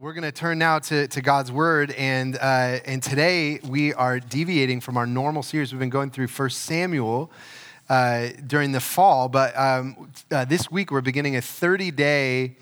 We're going to turn now to, to God's Word, and, uh, and today we are deviating from our normal series. We've been going through 1 Samuel uh, during the fall, but um, uh, this week we're beginning a 30 day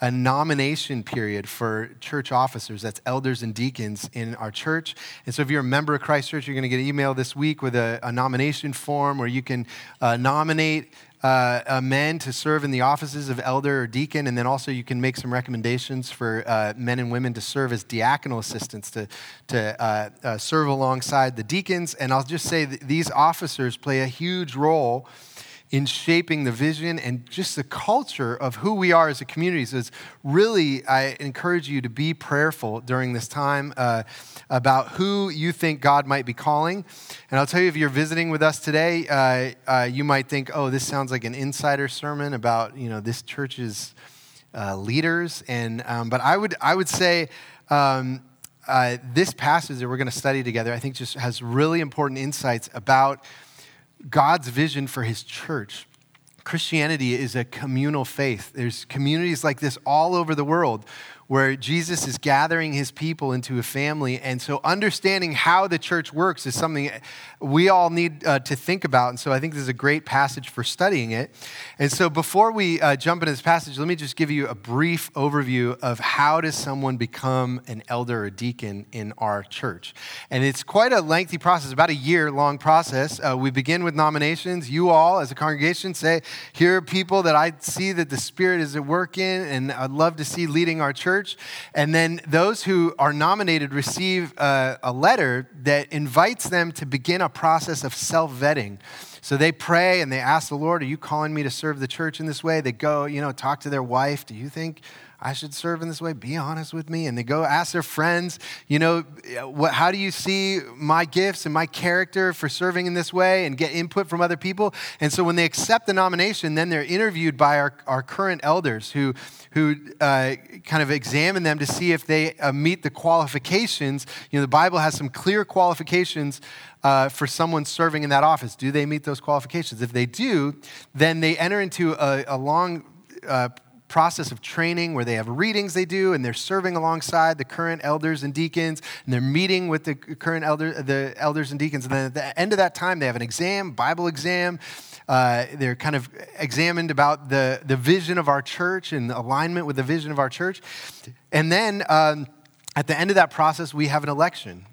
a nomination period for church officers. That's elders and deacons in our church. And so if you're a member of Christ Church, you're going to get an email this week with a, a nomination form where you can uh, nominate uh, men to serve in the offices of elder or deacon, and then also you can make some recommendations for uh, men and women to serve as diaconal assistants to, to uh, uh, serve alongside the deacons. And I'll just say that these officers play a huge role in shaping the vision and just the culture of who we are as a community. So it's really, I encourage you to be prayerful during this time uh, about who you think God might be calling. And I'll tell you, if you're visiting with us today, uh, uh, you might think, oh, this sounds like an insider sermon about, you know, this church's uh, leaders. And, um, but I would, I would say, um, uh, this passage that we're going to study together, I think just has really important insights about God's vision for his church. Christianity is a communal faith. There's communities like this all over the world where Jesus is gathering his people into a family. And so, understanding how the church works is something we all need uh, to think about. And so, I think this is a great passage for studying it. And so, before we uh, jump into this passage, let me just give you a brief overview of how does someone become an elder or deacon in our church. And it's quite a lengthy process, about a year long process. Uh, we begin with nominations. You all, as a congregation, say, Here are people that I see that the Spirit is at work in, and I'd love to see leading our church church. And then those who are nominated receive a, a letter that invites them to begin a process of self vetting. So they pray and they ask the Lord, Are you calling me to serve the church in this way? They go, you know, talk to their wife. Do you think I should serve in this way. Be honest with me. And they go ask their friends, you know, what, how do you see my gifts and my character for serving in this way and get input from other people? And so when they accept the nomination, then they're interviewed by our, our current elders who, who uh, kind of examine them to see if they uh, meet the qualifications. You know, the Bible has some clear qualifications uh, for someone serving in that office. Do they meet those qualifications? If they do, then they enter into a, a long uh, process of training where they have readings they do and they're serving alongside the current elders and deacons and they're meeting with the current elder, the elders and deacons. And then at the end of that time, they have an exam, Bible exam. Uh, they're kind of examined about the, the vision of our church and alignment with the vision of our church. And then um, at the end of that process, we have an election.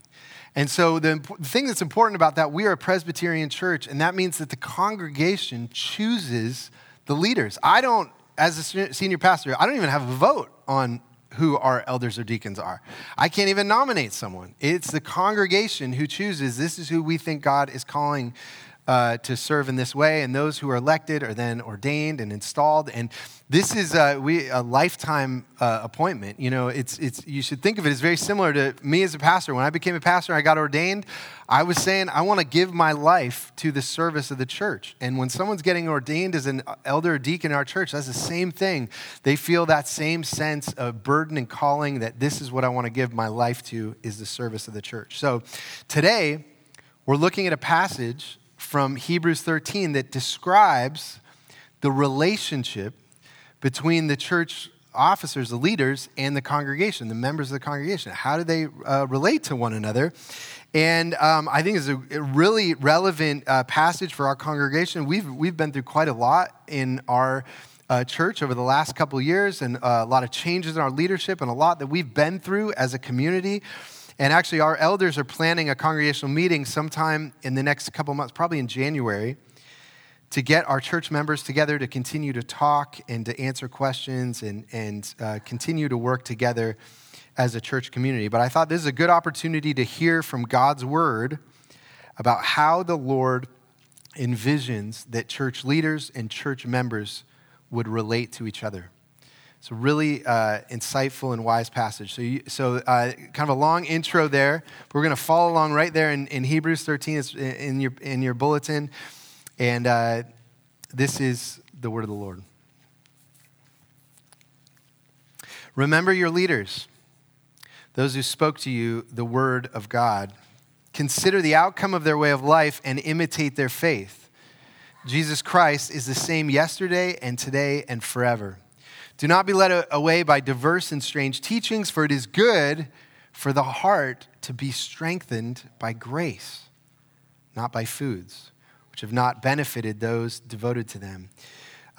And so the, the thing that's important about that, we are a Presbyterian church, and that means that the congregation chooses the leaders. I don't as a senior pastor, I don't even have a vote on who our elders or deacons are. I can't even nominate someone. It's the congregation who chooses this is who we think God is calling uh, to serve in this way, and those who are elected are then ordained and installed. And this is a, we, a lifetime uh, appointment. You know, it's, it's, you should think of it as very similar to me as a pastor. When I became a pastor, I got ordained. I was saying, I want to give my life to the service of the church. And when someone's getting ordained as an elder or deacon in our church, that's the same thing. They feel that same sense of burden and calling that this is what I want to give my life to is the service of the church. So today, we're looking at a passage from Hebrews 13 that describes the relationship between the church officers, the leaders, and the congregation, the members of the congregation. How do they uh, relate to one another? And um, I think it's a really relevant uh, passage for our congregation. We've, we've been through quite a lot in our uh, church over the last couple of years, and uh, a lot of changes in our leadership, and a lot that we've been through as a community. And actually, our elders are planning a congregational meeting sometime in the next couple months, probably in January, to get our church members together to continue to talk and to answer questions and, and uh, continue to work together as a church community. But I thought this is a good opportunity to hear from God's word about how the Lord envisions that church leaders and church members would relate to each other. It's a really uh, insightful and wise passage. So, you, so uh, kind of a long intro there. We're going to follow along right there in, in Hebrews 13 it's in your, in your bulletin. And uh, this is the word of the Lord. Remember your leaders, those who spoke to you the word of God. Consider the outcome of their way of life and imitate their faith. Jesus Christ is the same yesterday and today and forever. Do not be led away by diverse and strange teachings, for it is good for the heart to be strengthened by grace, not by foods, which have not benefited those devoted to them.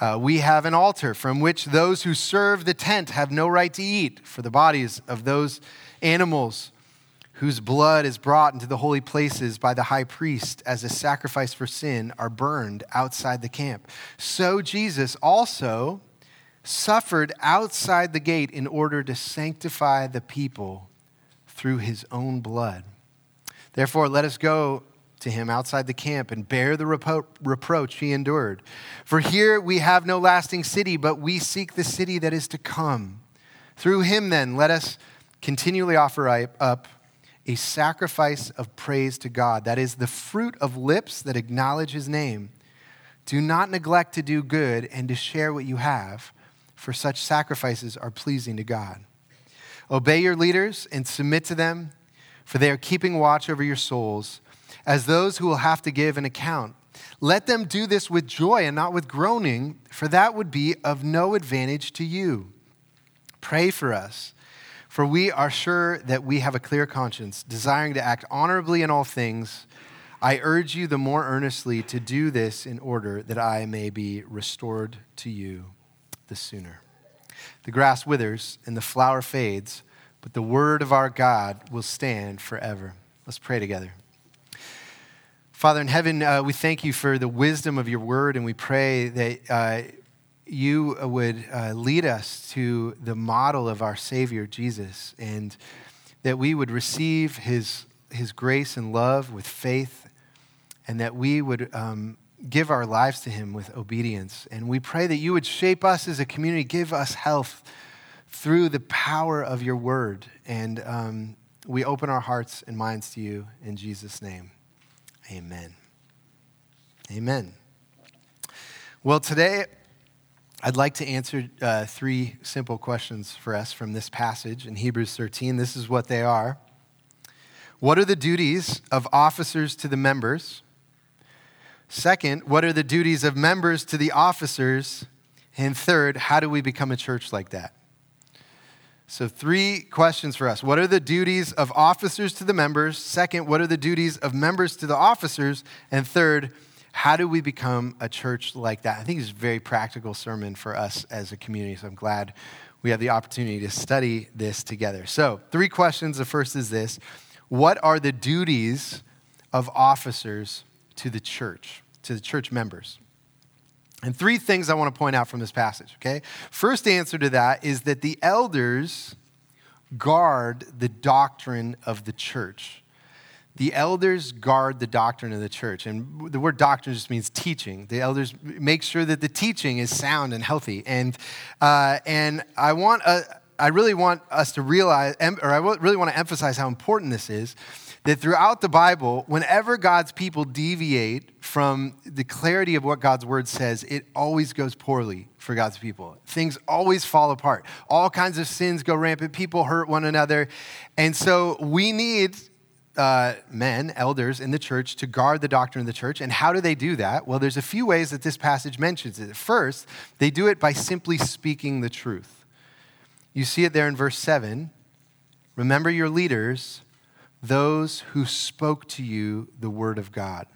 Uh, we have an altar from which those who serve the tent have no right to eat, for the bodies of those animals whose blood is brought into the holy places by the high priest as a sacrifice for sin are burned outside the camp. So Jesus also suffered outside the gate in order to sanctify the people through his own blood. Therefore, let us go to him outside the camp and bear the repro- reproach he endured. For here we have no lasting city, but we seek the city that is to come. Through him, then, let us continually offer up a sacrifice of praise to God. That is the fruit of lips that acknowledge his name. Do not neglect to do good and to share what you have for such sacrifices are pleasing to God. Obey your leaders and submit to them, for they are keeping watch over your souls as those who will have to give an account. Let them do this with joy and not with groaning, for that would be of no advantage to you. Pray for us, for we are sure that we have a clear conscience, desiring to act honorably in all things. I urge you the more earnestly to do this in order that I may be restored to you the sooner. The grass withers and the flower fades, but the word of our God will stand forever. Let's pray together. Father in heaven, uh, we thank you for the wisdom of your word, and we pray that uh, you would uh, lead us to the model of our Savior, Jesus, and that we would receive his, his grace and love with faith, and that we would um, give our lives to Him with obedience. And we pray that you would shape us as a community, give us health through the power of your word. And um, we open our hearts and minds to you in Jesus' name. Amen. Amen. Well, today I'd like to answer uh, three simple questions for us from this passage in Hebrews 13. This is what they are What are the duties of officers to the members? Second, what are the duties of members to the officers? And third, how do we become a church like that? So, three questions for us. What are the duties of officers to the members? Second, what are the duties of members to the officers? And third, how do we become a church like that? I think it's a very practical sermon for us as a community. So, I'm glad we have the opportunity to study this together. So, three questions. The first is this What are the duties of officers to the church, to the church members. And three things I want to point out from this passage, okay? First answer to that is that the elders guard the doctrine of the church. The elders guard the doctrine of the church. And the word doctrine just means teaching. The elders make sure that the teaching is sound and healthy. And, uh, and I, want, uh, I really want us to realize, or I really want to emphasize how important this is that throughout the Bible, whenever God's people deviate from the clarity of what God's word says, it always goes poorly for God's people. Things always fall apart. All kinds of sins go rampant. People hurt one another. And so we need uh, men, elders in the church, to guard the doctrine of the church. And how do they do that? Well, there's a few ways that this passage mentions it. First, they do it by simply speaking the truth. You see it there in verse 7. Remember your leaders those who spoke to you the word of God.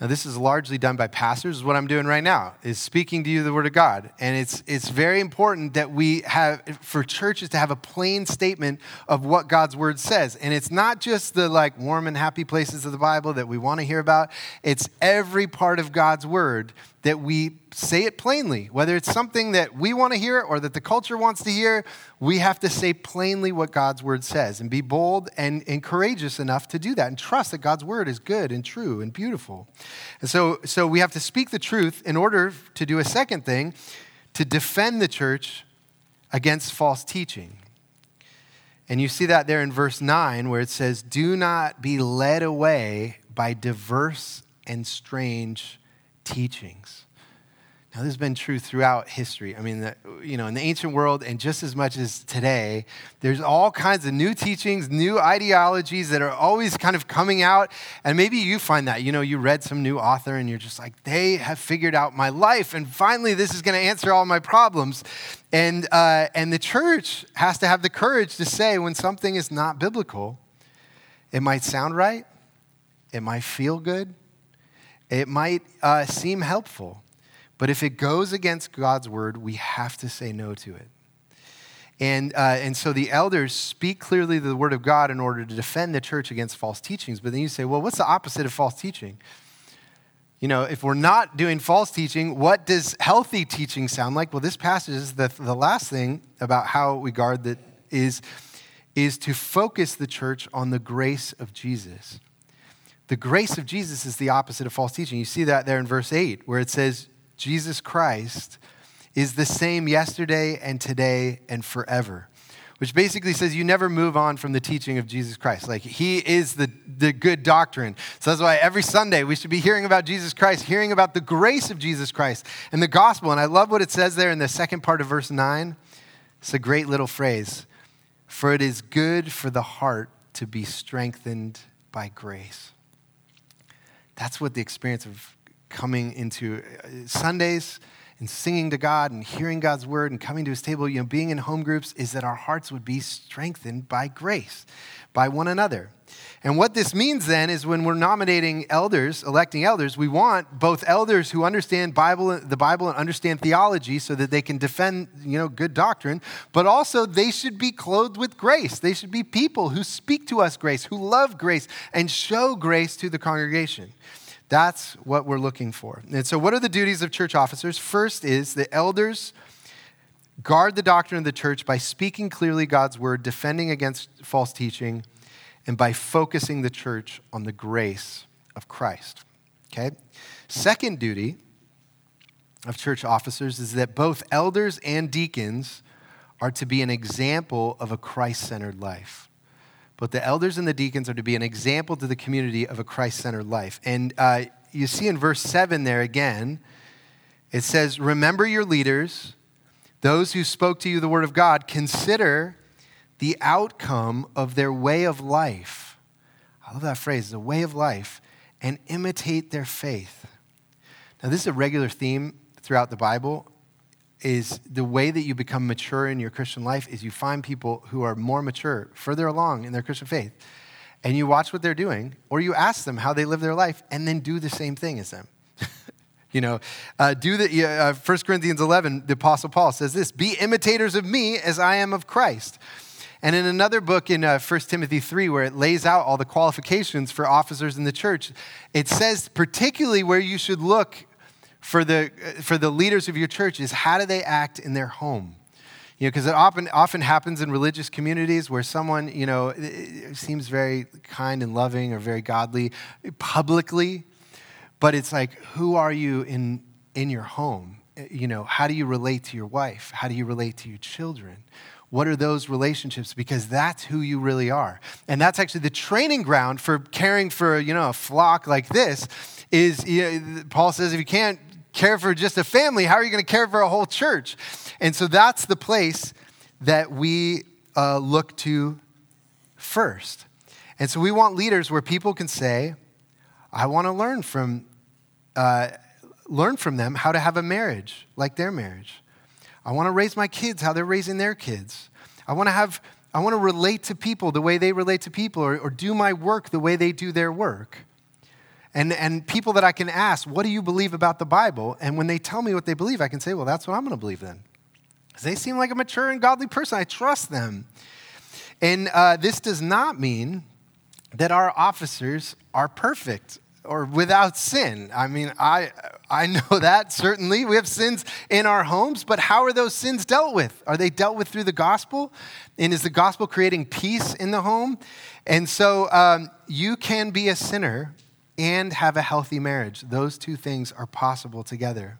Now, this is largely done by pastors. What I'm doing right now is speaking to you the word of God. And it's, it's very important that we have, for churches to have a plain statement of what God's word says. And it's not just the like warm and happy places of the Bible that we want to hear about, it's every part of God's word that we say it plainly. Whether it's something that we want to hear or that the culture wants to hear, we have to say plainly what God's word says and be bold and, and courageous enough to do that and trust that God's word is good and true and beautiful. And so, so we have to speak the truth in order to do a second thing to defend the church against false teaching. And you see that there in verse 9 where it says, Do not be led away by diverse and strange teachings. Now, this has been true throughout history. I mean, the, you know, in the ancient world and just as much as today, there's all kinds of new teachings, new ideologies that are always kind of coming out. And maybe you find that, you know, you read some new author and you're just like, they have figured out my life, and finally this is going to answer all my problems. And, uh, and the church has to have the courage to say when something is not biblical, it might sound right, it might feel good, it might uh, seem helpful but if it goes against God's word, we have to say no to it. And, uh, and so the elders speak clearly the word of God in order to defend the church against false teachings. But then you say, well, what's the opposite of false teaching? You know, if we're not doing false teaching, what does healthy teaching sound like? Well, this passage is the, the last thing about how we guard that is, is to focus the church on the grace of Jesus. The grace of Jesus is the opposite of false teaching. You see that there in verse 8, where it says, Jesus Christ, is the same yesterday and today and forever. Which basically says you never move on from the teaching of Jesus Christ. Like, he is the, the good doctrine. So that's why every Sunday we should be hearing about Jesus Christ, hearing about the grace of Jesus Christ and the gospel. And I love what it says there in the second part of verse 9. It's a great little phrase. For it is good for the heart to be strengthened by grace. That's what the experience of coming into uh, Sundays and singing to God and hearing God's word and coming to his table, you know, being in home groups is that our hearts would be strengthened by grace, by one another. And what this means then is when we're nominating elders, electing elders, we want both elders who understand Bible, the Bible and understand theology so that they can defend, you know, good doctrine, but also they should be clothed with grace. They should be people who speak to us grace, who love grace and show grace to the congregation. That's what we're looking for. And so, what are the duties of church officers? First is the elders guard the doctrine of the church by speaking clearly God's word, defending against false teaching, and by focusing the church on the grace of Christ. Okay? Second duty of church officers is that both elders and deacons are to be an example of a Christ centered life. But the elders and the deacons are to be an example to the community of a Christ centered life. And uh, you see in verse 7 there again, it says, Remember your leaders, those who spoke to you the word of God, consider the outcome of their way of life. I love that phrase, the way of life, and imitate their faith. Now, this is a regular theme throughout the Bible is the way that you become mature in your Christian life is you find people who are more mature, further along in their Christian faith, and you watch what they're doing, or you ask them how they live their life, and then do the same thing as them. you know, uh, do the uh, 1 Corinthians 11, the Apostle Paul says this: "Be imitators of me as I am of Christ." And in another book in uh, 1 Timothy 3, where it lays out all the qualifications for officers in the church, it says particularly where you should look for the, for the leaders of your church is how do they act in their home? You know, because it often, often happens in religious communities where someone, you know, seems very kind and loving or very godly publicly, but it's like, who are you in, in your home? You know, how do you relate to your wife? How do you relate to your children? What are those relationships? Because that's who you really are. And that's actually the training ground for caring for, you know, a flock like this is, you know, Paul says, if you can't care for just a family, how are you going to care for a whole church? And so that's the place that we uh, look to first. And so we want leaders where people can say, I want to learn from, uh, learn from them how to have a marriage like their marriage. I want to raise my kids how they're raising their kids. I want to have, I want to relate to people the way they relate to people or, or do my work the way they do their work and, and people that I can ask, what do you believe about the Bible? And when they tell me what they believe, I can say, well, that's what I'm going to believe then. Because they seem like a mature and godly person. I trust them. And uh, this does not mean that our officers are perfect or without sin. I mean, I, I know that certainly. We have sins in our homes, but how are those sins dealt with? Are they dealt with through the gospel? And is the gospel creating peace in the home? And so um, you can be a sinner and have a healthy marriage. Those two things are possible together.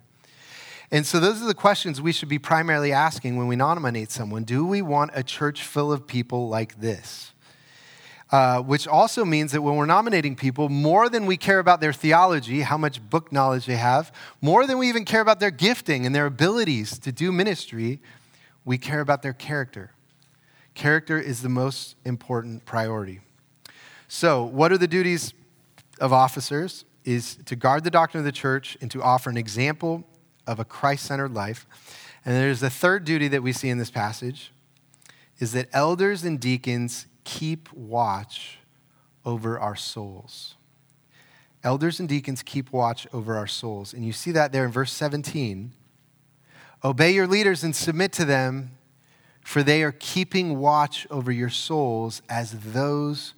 And so, those are the questions we should be primarily asking when we nominate someone. Do we want a church full of people like this? Uh, which also means that when we're nominating people, more than we care about their theology, how much book knowledge they have, more than we even care about their gifting and their abilities to do ministry, we care about their character. Character is the most important priority. So, what are the duties of officers? Is to guard the doctrine of the church and to offer an example of a Christ centered life. And there's the third duty that we see in this passage is that elders and deacons keep watch over our souls. Elders and deacons keep watch over our souls. And you see that there in verse 17. Obey your leaders and submit to them, for they are keeping watch over your souls as those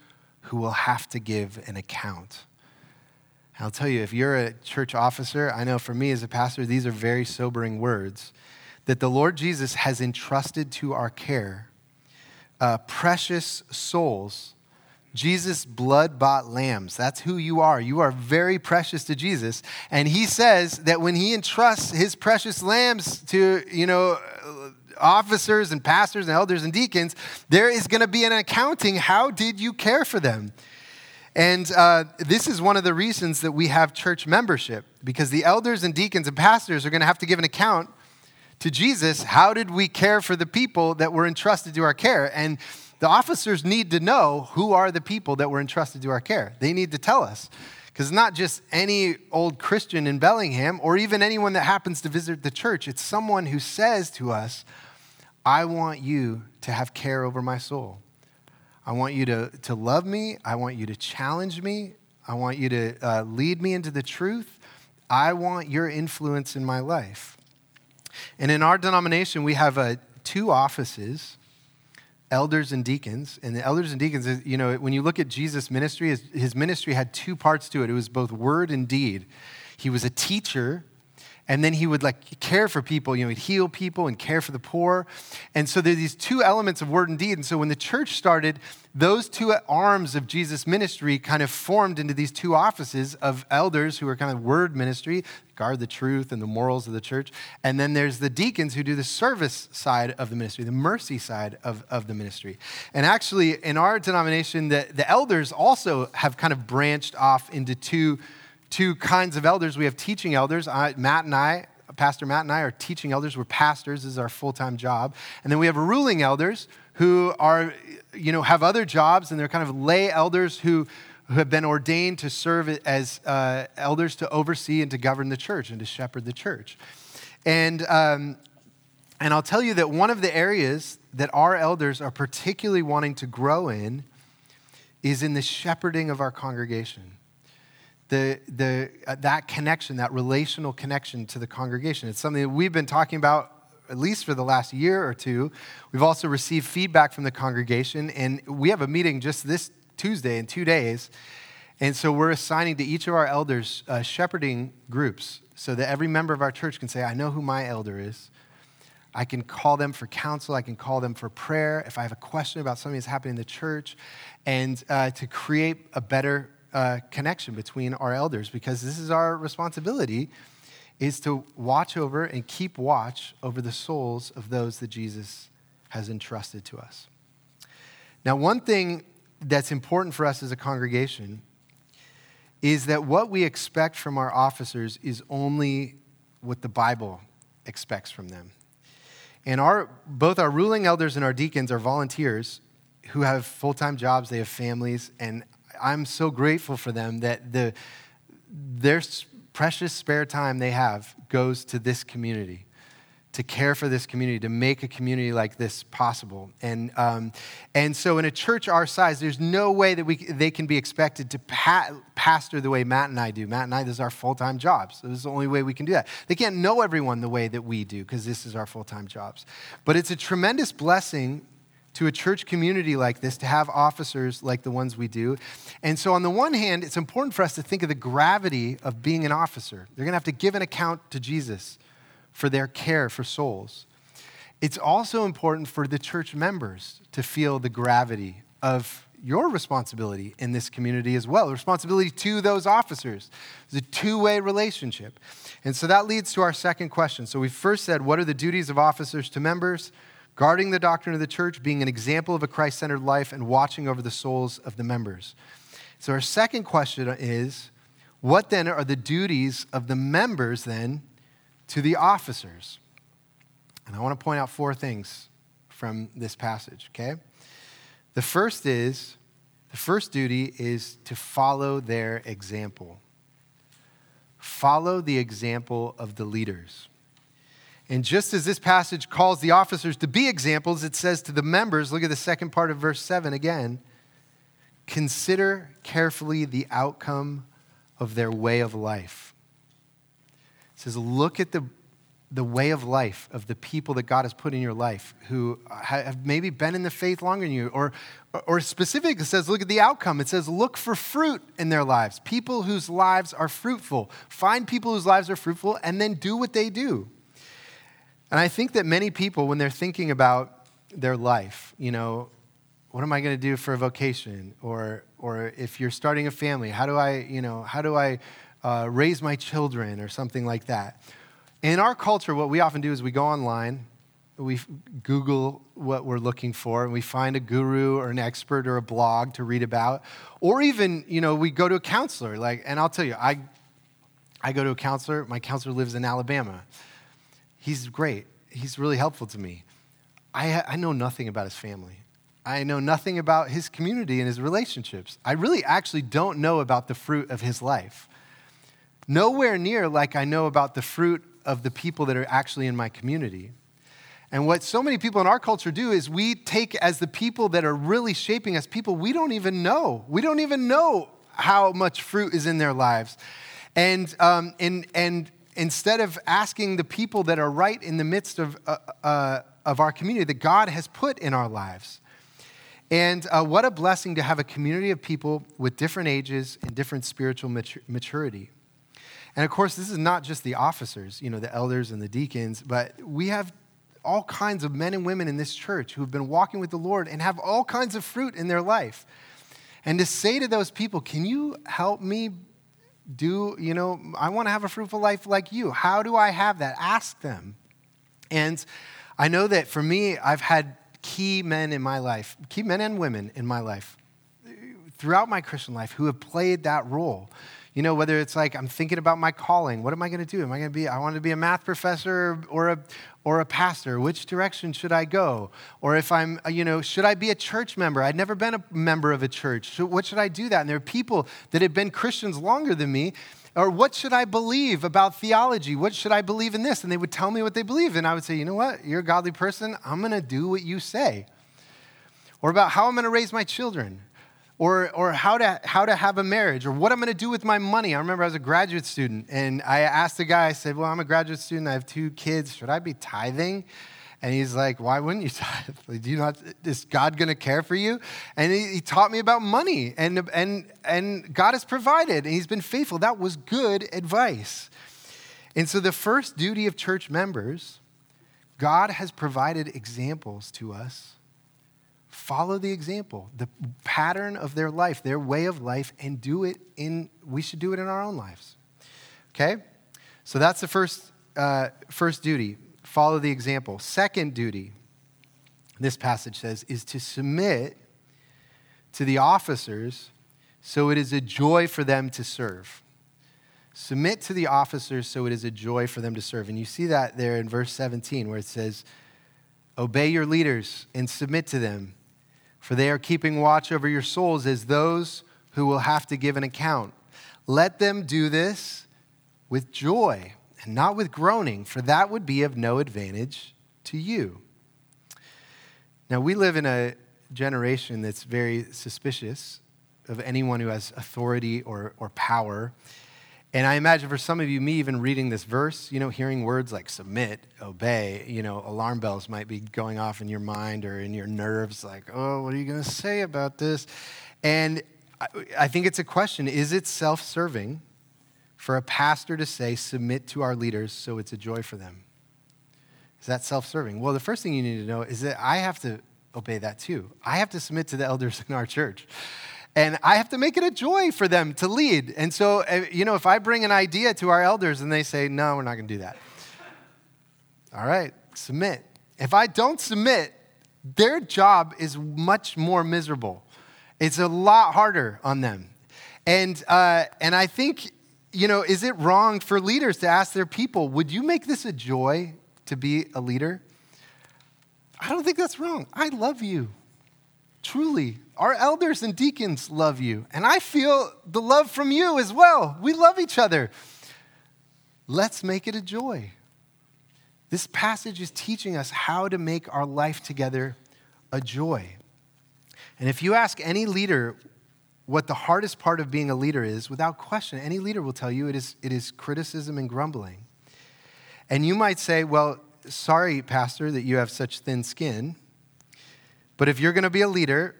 who will have to give an account. I'll tell you, if you're a church officer, I know for me as a pastor, these are very sobering words that the Lord Jesus has entrusted to our care uh, precious souls. Jesus' blood bought lambs. That's who you are. You are very precious to Jesus. And he says that when he entrusts his precious lambs to, you know, officers and pastors and elders and deacons, there is going to be an accounting. How did you care for them? And uh, this is one of the reasons that we have church membership, because the elders and deacons and pastors are going to have to give an account to Jesus, how did we care for the people that were entrusted to our care? And the officers need to know who are the people that were entrusted to our care. They need to tell us. Because not just any old Christian in Bellingham or even anyone that happens to visit the church, it's someone who says to us, I want you to have care over my soul. I want you to, to love me. I want you to challenge me. I want you to uh, lead me into the truth. I want your influence in my life. And in our denomination, we have uh, two offices elders and deacons. And the elders and deacons, you know, when you look at Jesus' ministry, his, his ministry had two parts to it it was both word and deed. He was a teacher and then he would like care for people you know he'd heal people and care for the poor. And so there's these two elements of word and deed. And so when the church started those two arms of jesus ministry kind of formed into these two offices of elders who are kind of word ministry guard the truth and the morals of the church. And then there's the deacons who do the service side of the ministry the mercy side of, of the ministry. And actually in our denomination the, the elders also have kind of branched off into two two kinds of elders. We have teaching elders. I, Matt and I, Pastor Matt and I, are teaching elders. We're pastors. This is our full time job. And then we have ruling elders who are, you know, have other jobs, and they're kind of lay elders who, who have been ordained to serve as uh, elders to oversee and to govern the church and to shepherd the church. And, um, and I'll tell you that one of the areas that our elders are particularly wanting to grow in is in the shepherding of our congregation the, the, uh, that connection, that relational connection to the congregation. It's something that we've been talking about at least for the last year or two. We've also received feedback from the congregation, and we have a meeting just this Tuesday in two days. And so we're assigning to each of our elders uh, shepherding groups so that every member of our church can say, I know who my elder is. I can call them for counsel. I can call them for prayer if I have a question about something that's happening in the church, and uh, to create a better connection between our elders because this is our responsibility is to watch over and keep watch over the souls of those that Jesus has entrusted to us. Now, one thing that's important for us as a congregation is that what we expect from our officers is only what the Bible expects from them. And our, both our ruling elders and our deacons are volunteers who have full time jobs, they have families, and I'm so grateful for them that the, their precious spare time they have goes to this community to care for this community, to make a community like this possible. And, um, and so, in a church our size, there's no way that we, they can be expected to pa- pastor the way Matt and I do. Matt and I, this is our full time jobs. So this is the only way we can do that. They can't know everyone the way that we do because this is our full time jobs. But it's a tremendous blessing to a church community like this to have officers like the ones we do. And so, on the one hand, it's important for us to think of the gravity of being an officer. They're going to have to give an account to Jesus for their care for souls. It's also important for the church members to feel the gravity of your responsibility in this community as well, responsibility to those officers. It's a two way relationship. And so that leads to our second question. So we first said, what are the duties of officers to members? Guarding the doctrine of the church, being an example of a Christ centered life, and watching over the souls of the members. So, our second question is what then are the duties of the members then to the officers? And I want to point out four things from this passage, okay? The first is the first duty is to follow their example. Follow the example of the leaders. And just as this passage calls the officers to be examples, it says to the members, look at the second part of verse 7 again consider carefully the outcome of their way of life. It says, look at the, the way of life of the people that God has put in your life who have maybe been in the faith longer than you, or, or specifically it says, look at the outcome. It says, look for fruit in their lives, people whose lives are fruitful. Find people whose lives are fruitful and then do what they do. And I think that many people, when they're thinking about their life, you know, what am I going to do for a vocation? Or, or if you're starting a family, how do I, you know, how do I uh, raise my children or something like that? In our culture, what we often do is we go online, we Google what we're looking for, and we find a guru or an expert or a blog to read about, or even, you know, we go to a counselor. Like, and I'll tell you, I, I go to a counselor. My counselor lives in Alabama. He's great. He's really helpful to me. I, I know nothing about his family. I know nothing about his community and his relationships. I really actually don't know about the fruit of his life. Nowhere near like I know about the fruit of the people that are actually in my community. And what so many people in our culture do is we take as the people that are really shaping us people we don't even know. We don't even know how much fruit is in their lives. And, um, and, and instead of asking the people that are right in the midst of, uh, uh, of our community that God has put in our lives. And uh, what a blessing to have a community of people with different ages and different spiritual maturity. And of course, this is not just the officers, you know, the elders and the deacons, but we have all kinds of men and women in this church who have been walking with the Lord and have all kinds of fruit in their life. And to say to those people, can you help me do, you know, I want to have a fruitful life like you. How do I have that? Ask them. And I know that for me, I've had key men in my life, key men and women in my life throughout my Christian life who have played that role. You know, whether it's like I'm thinking about my calling, what am I going to do? Am I going to be, I want to be a math professor or a, or a pastor? Which direction should I go? Or if I'm, uh, you know, should I be a church member? I'd never been a member of a church. What should I do that? And there are people that have been Christians longer than me. Or what should I believe about theology? What should I believe in this? And they would tell me what they believe. And I would say, you know what? You're a godly person. I'm going to do what you say. Or about how I'm going to raise my children or, or how, to, how to have a marriage, or what I'm going to do with my money. I remember I was a graduate student, and I asked the guy, I said, Well, I'm a graduate student, I have two kids, should I be tithing? And he's like, Why wouldn't you tithe? Do you not, is God going to care for you? And he, he, taught me about money, and, and, and God has provided, and he's been faithful. That was good advice. And so, the first duty of church members, God has provided examples to us follow the example, the pattern of their life, their way of life, and do it in, we should do it in our own lives. Okay? So that's the first, uh, first duty follow the example. Second duty, this passage says, is to submit to the officers so it is a joy for them to serve. Submit to the officers so it is a joy for them to serve. And you see that there in verse 17 where it says, Obey your leaders and submit to them for they are keeping watch over your souls as those who will have to give an account. Let them do this with joy and not with groaning, for that would be of no advantage to you. Now, we live in a generation that's very suspicious of anyone who has authority or, or power. And I imagine for some of you, me even reading this verse, you know, hearing words like submit, obey, you know, alarm bells might be going off in your mind or in your nerves, like, oh, what are you going to say about this? And I think it's a question is it self serving for a pastor to say, submit to our leaders so it's a joy for them? Is that self serving? Well, the first thing you need to know is that I have to obey that too. I have to submit to the elders in our church. And I have to make it a joy for them to lead. And so, eh, you know, if I bring an idea to our elders and they say, no, we're not going to do that. All right, submit. if I don't submit, their job is much more miserable. It's a lot harder on them. And, uh, and I think, you know, is it wrong for leaders to ask their people, would you make this a joy to be a leader? I don't think that's wrong. I love you. Truly. Our elders and deacons love you. And I feel the love from you as well. We love each other. Let's make it a joy. This passage is teaching us how to make our life together a joy. And if you ask any leader what the hardest part of being a leader is, without question, any leader will tell you it is, it is criticism and grumbling. And you might say, well, sorry, Pastor, that you have such thin skin. But if you're going to be a leader,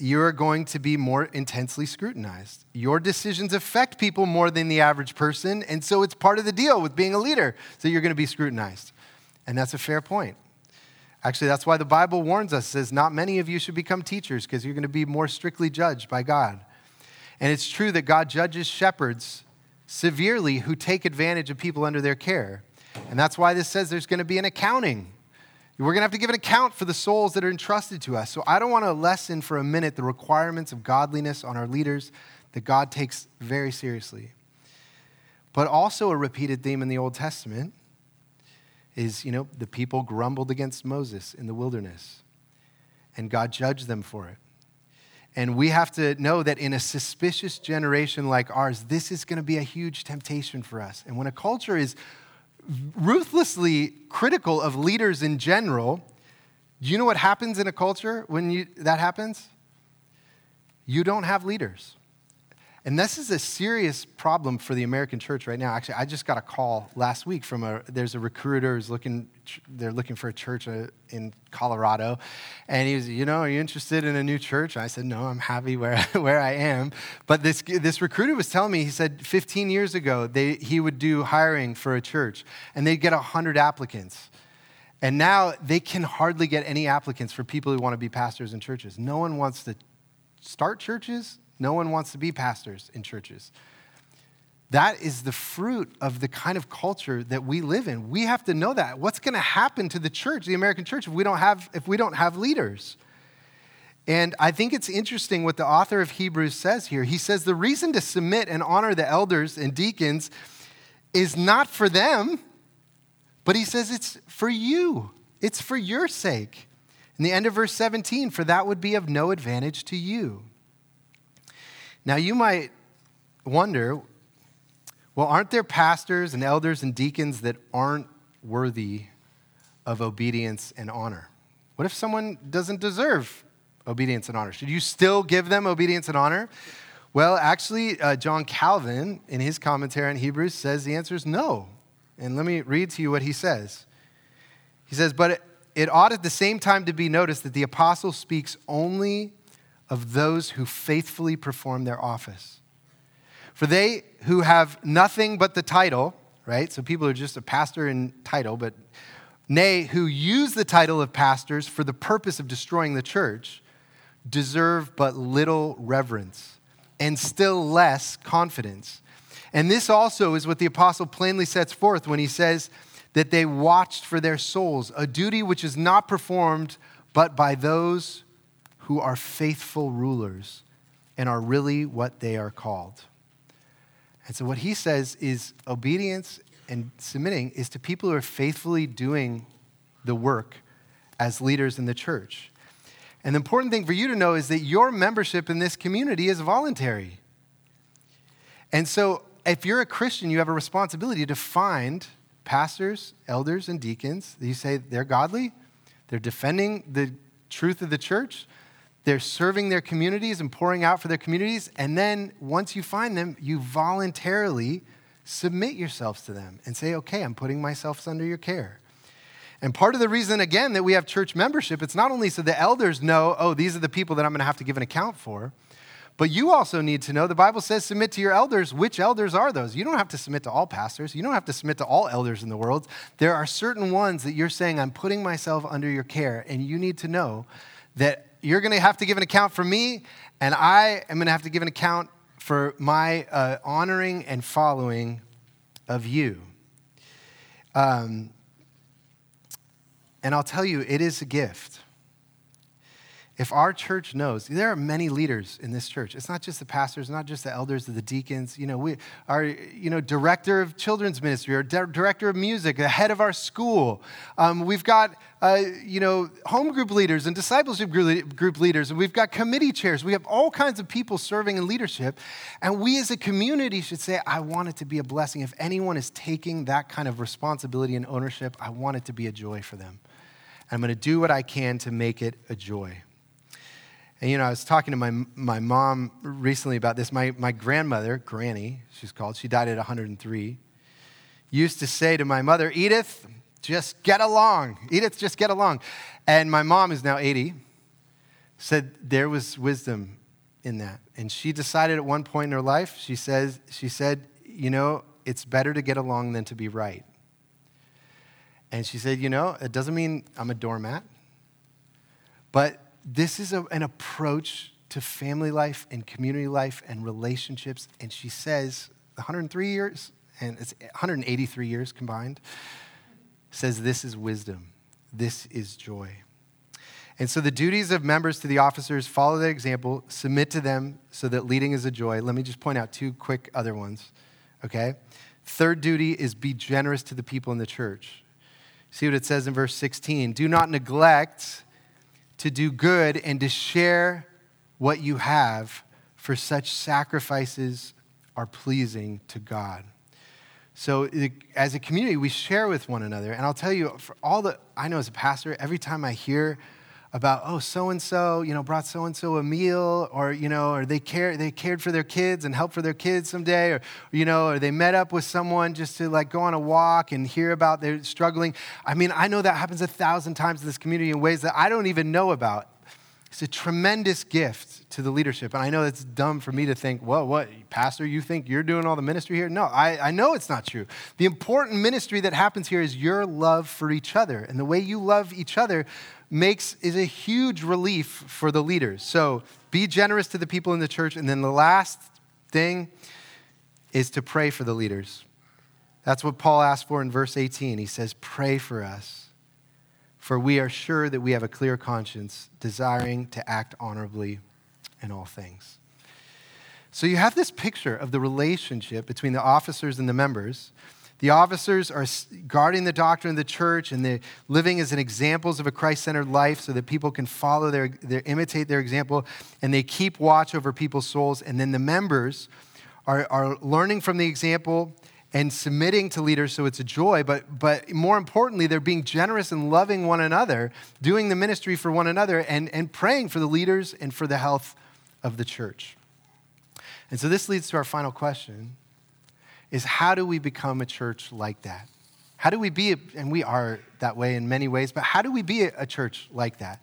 you're going to be more intensely scrutinized. Your decisions affect people more than the average person, and so it's part of the deal with being a leader, so you're going to be scrutinized. And that's a fair point. Actually, that's why the Bible warns us, says, not many of you should become teachers because you're going to be more strictly judged by God. And it's true that God judges shepherds severely who take advantage of people under their care. And that's why this says there's going to be an accounting. We're going to have to give an account for the souls that are entrusted to us. So I don't want to lessen for a minute the requirements of godliness on our leaders that God takes very seriously. But also a repeated theme in the Old Testament is, you know, the people grumbled against Moses in the wilderness, and God judged them for it. And we have to know that in a suspicious generation like ours, this is going to be a huge temptation for us. And when a culture is ruthlessly critical of leaders in general, do you know what happens in a culture when you, that happens? You don't have leaders. And this is a serious problem for the American church right now. Actually, I just got a call last week from a there's a recruiter who's looking they're looking for a church uh, in Colorado, and he was, you know, are you interested in a new church? I said, no, I'm happy where where I am. But this this recruiter was telling me he said 15 years ago they, he would do hiring for a church, and they'd get 100 applicants. And now they can hardly get any applicants for people who want to be pastors in churches. No one wants to start churches no one wants to be pastors in churches. That is the fruit of the kind of culture that we live in. We have to know that. What's going to happen to the church, the American church, if we don't have, if we don't have leaders? And I think it's interesting what the author of Hebrews says here. He says the reason to submit and honor the elders and deacons is not for them, but he says it's for you. It's for your sake. In the end of verse 17, for that would be of no advantage to you. Now, you might wonder well, aren't there pastors and elders and deacons that aren't worthy of obedience and honor? What if someone doesn't deserve obedience and honor? Should you still give them obedience and honor? Well, actually, uh, John Calvin, in his commentary on Hebrews, says the answer is no. And let me read to you what he says. He says, But it, it ought at the same time to be noticed that the apostle speaks only of those who faithfully perform their office. For they who have nothing but the title, right? So people are just a pastor in title, but nay, who use the title of pastors for the purpose of destroying the church, deserve but little reverence and still less confidence. And this also is what the apostle plainly sets forth when he says that they watched for their souls, a duty which is not performed but by those who are faithful rulers and are really what they are called. And so, what he says is obedience and submitting is to people who are faithfully doing the work as leaders in the church. And the important thing for you to know is that your membership in this community is voluntary. And so, if you're a Christian, you have a responsibility to find pastors, elders, and deacons that you say they're godly, they're defending the truth of the church, they're serving their communities and pouring out for their communities. And then once you find them, you voluntarily submit yourselves to them and say, okay, I'm putting myself under your care. And part of the reason, again, that we have church membership, it's not only so the elders know, oh, these are the people that I'm going to have to give an account for, but you also need to know the Bible says submit to your elders. Which elders are those? You don't have to submit to all pastors. You don't have to submit to all elders in the world. There are certain ones that you're saying, I'm putting myself under your care, and you need to know that you're going to have to give an account for me, and I am going to have to give an account for my uh, honoring and following of you. Um, And I'll tell you, it is a gift. If our church knows, there are many leaders in this church. It's not just the pastors, not just the elders or the deacons. You know, we, are, you know, director of children's ministry, or di- director of music, the head of our school. Um, we've got, uh, you know, home group leaders and discipleship group leaders, and we've got committee chairs. We have all kinds of people serving in leadership. And we as a community should say, I want it to be a blessing. If anyone is taking that kind of responsibility and ownership, I want it to be a joy for them. I'm going to do what I can to make it a joy. And you know, I was talking to my, my mom recently about this. My, my grandmother, Granny, she's called, she died at 103, used to say to my mother, Edith, just get along. Edith, just get along. And my mom, is now 80, said there was wisdom in that. And she decided at one point in her life, she, says, she said, you know, it's better to get along than to be right. And she said, you know, it doesn't mean I'm a doormat, but this is a, an approach to family life and community life and relationships. And she says, 103 years, and it's 183 years combined, says this is wisdom, this is joy. And so the duties of members to the officers follow their example, submit to them so that leading is a joy. Let me just point out two quick other ones, okay? Third duty is be generous to the people in the church. See what it says in verse 16. Do not neglect to do good and to share what you have, for such sacrifices are pleasing to God. So, as a community, we share with one another. And I'll tell you, for all that I know as a pastor, every time I hear about oh so and so you know brought so and so a meal or you know or they care they cared for their kids and helped for their kids someday or you know or they met up with someone just to like go on a walk and hear about their struggling. I mean i know that happens a thousand times in this community in ways that i don't even know about. It's a tremendous gift to the leadership and i know it's dumb for me to think well what pastor you think you're doing all the ministry here? No I, I know it's not true. The important ministry that happens here is your love for each other and the way you love each other makes is a huge relief for the leaders. So be generous to the people in the church. And then the last thing is to pray for the leaders. That's what Paul asked for in verse 18. He says, Pray for us, for we are sure that we have a clear conscience, desiring to act honorably in all things. So you have this picture of the relationship between the officers and the members. The officers are guarding the doctrine of the church and they're living as an examples of a Christ centered life so that people can follow their, their, imitate their example, and they keep watch over people's souls. And then the members are, are learning from the example and submitting to leaders so it's a joy but but more importantly they're being generous and loving one another doing the ministry for one another and and praying for the leaders and for the health of the church and so this leads to our final question is how do we become a church like that? How do we be, and we are that way in many ways, but how do we be a church like that?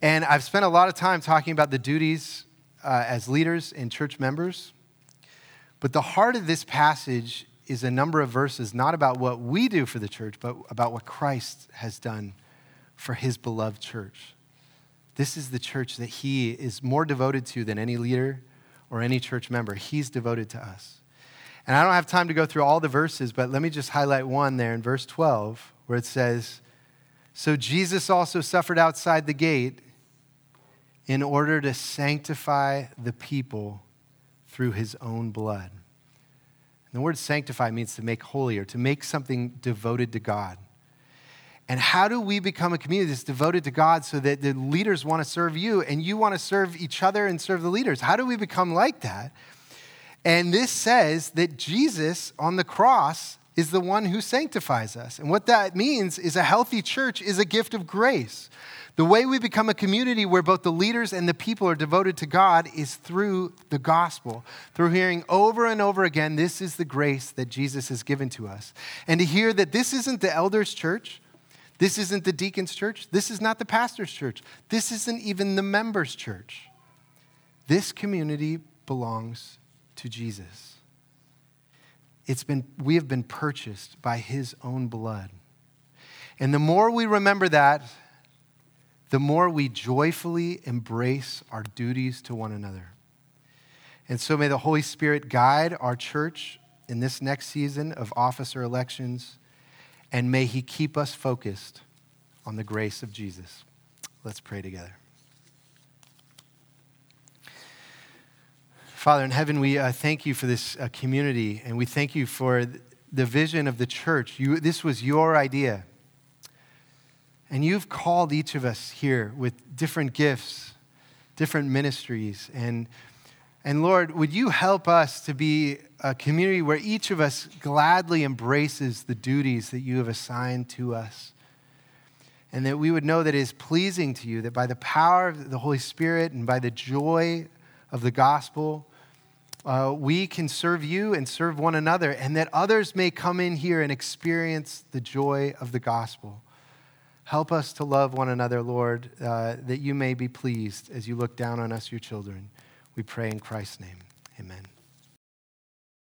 And I've spent a lot of time talking about the duties uh, as leaders and church members. But the heart of this passage is a number of verses, not about what we do for the church, but about what Christ has done for his beloved church. This is the church that he is more devoted to than any leader or any church member. He's devoted to us. And I don't have time to go through all the verses, but let me just highlight one there in verse 12 where it says, So Jesus also suffered outside the gate in order to sanctify the people through his own blood. And the word sanctify means to make holy or to make something devoted to God. And how do we become a community that's devoted to God so that the leaders want to serve you and you want to serve each other and serve the leaders? How do we become like that? And this says that Jesus on the cross is the one who sanctifies us. And what that means is a healthy church is a gift of grace. The way we become a community where both the leaders and the people are devoted to God is through the gospel, through hearing over and over again, this is the grace that Jesus has given to us. And to hear that this isn't the elders' church, this isn't the deacon's church, this is not the pastor's church, this isn't even the members' church. This community belongs to Jesus. It's been, we have been purchased by his own blood. And the more we remember that, the more we joyfully embrace our duties to one another. And so may the Holy Spirit guide our church in this next season of officer elections, and may he keep us focused on the grace of Jesus. Let's pray together. Father in heaven, we uh, thank you for this uh, community and we thank you for the vision of the church. You, this was your idea. And you've called each of us here with different gifts, different ministries. And, and Lord, would you help us to be a community where each of us gladly embraces the duties that you have assigned to us? And that we would know that it is pleasing to you, that by the power of the Holy Spirit and by the joy of the gospel, uh, we can serve you and serve one another, and that others may come in here and experience the joy of the gospel. Help us to love one another, Lord, uh, that you may be pleased as you look down on us, your children. We pray in Christ's name. Amen.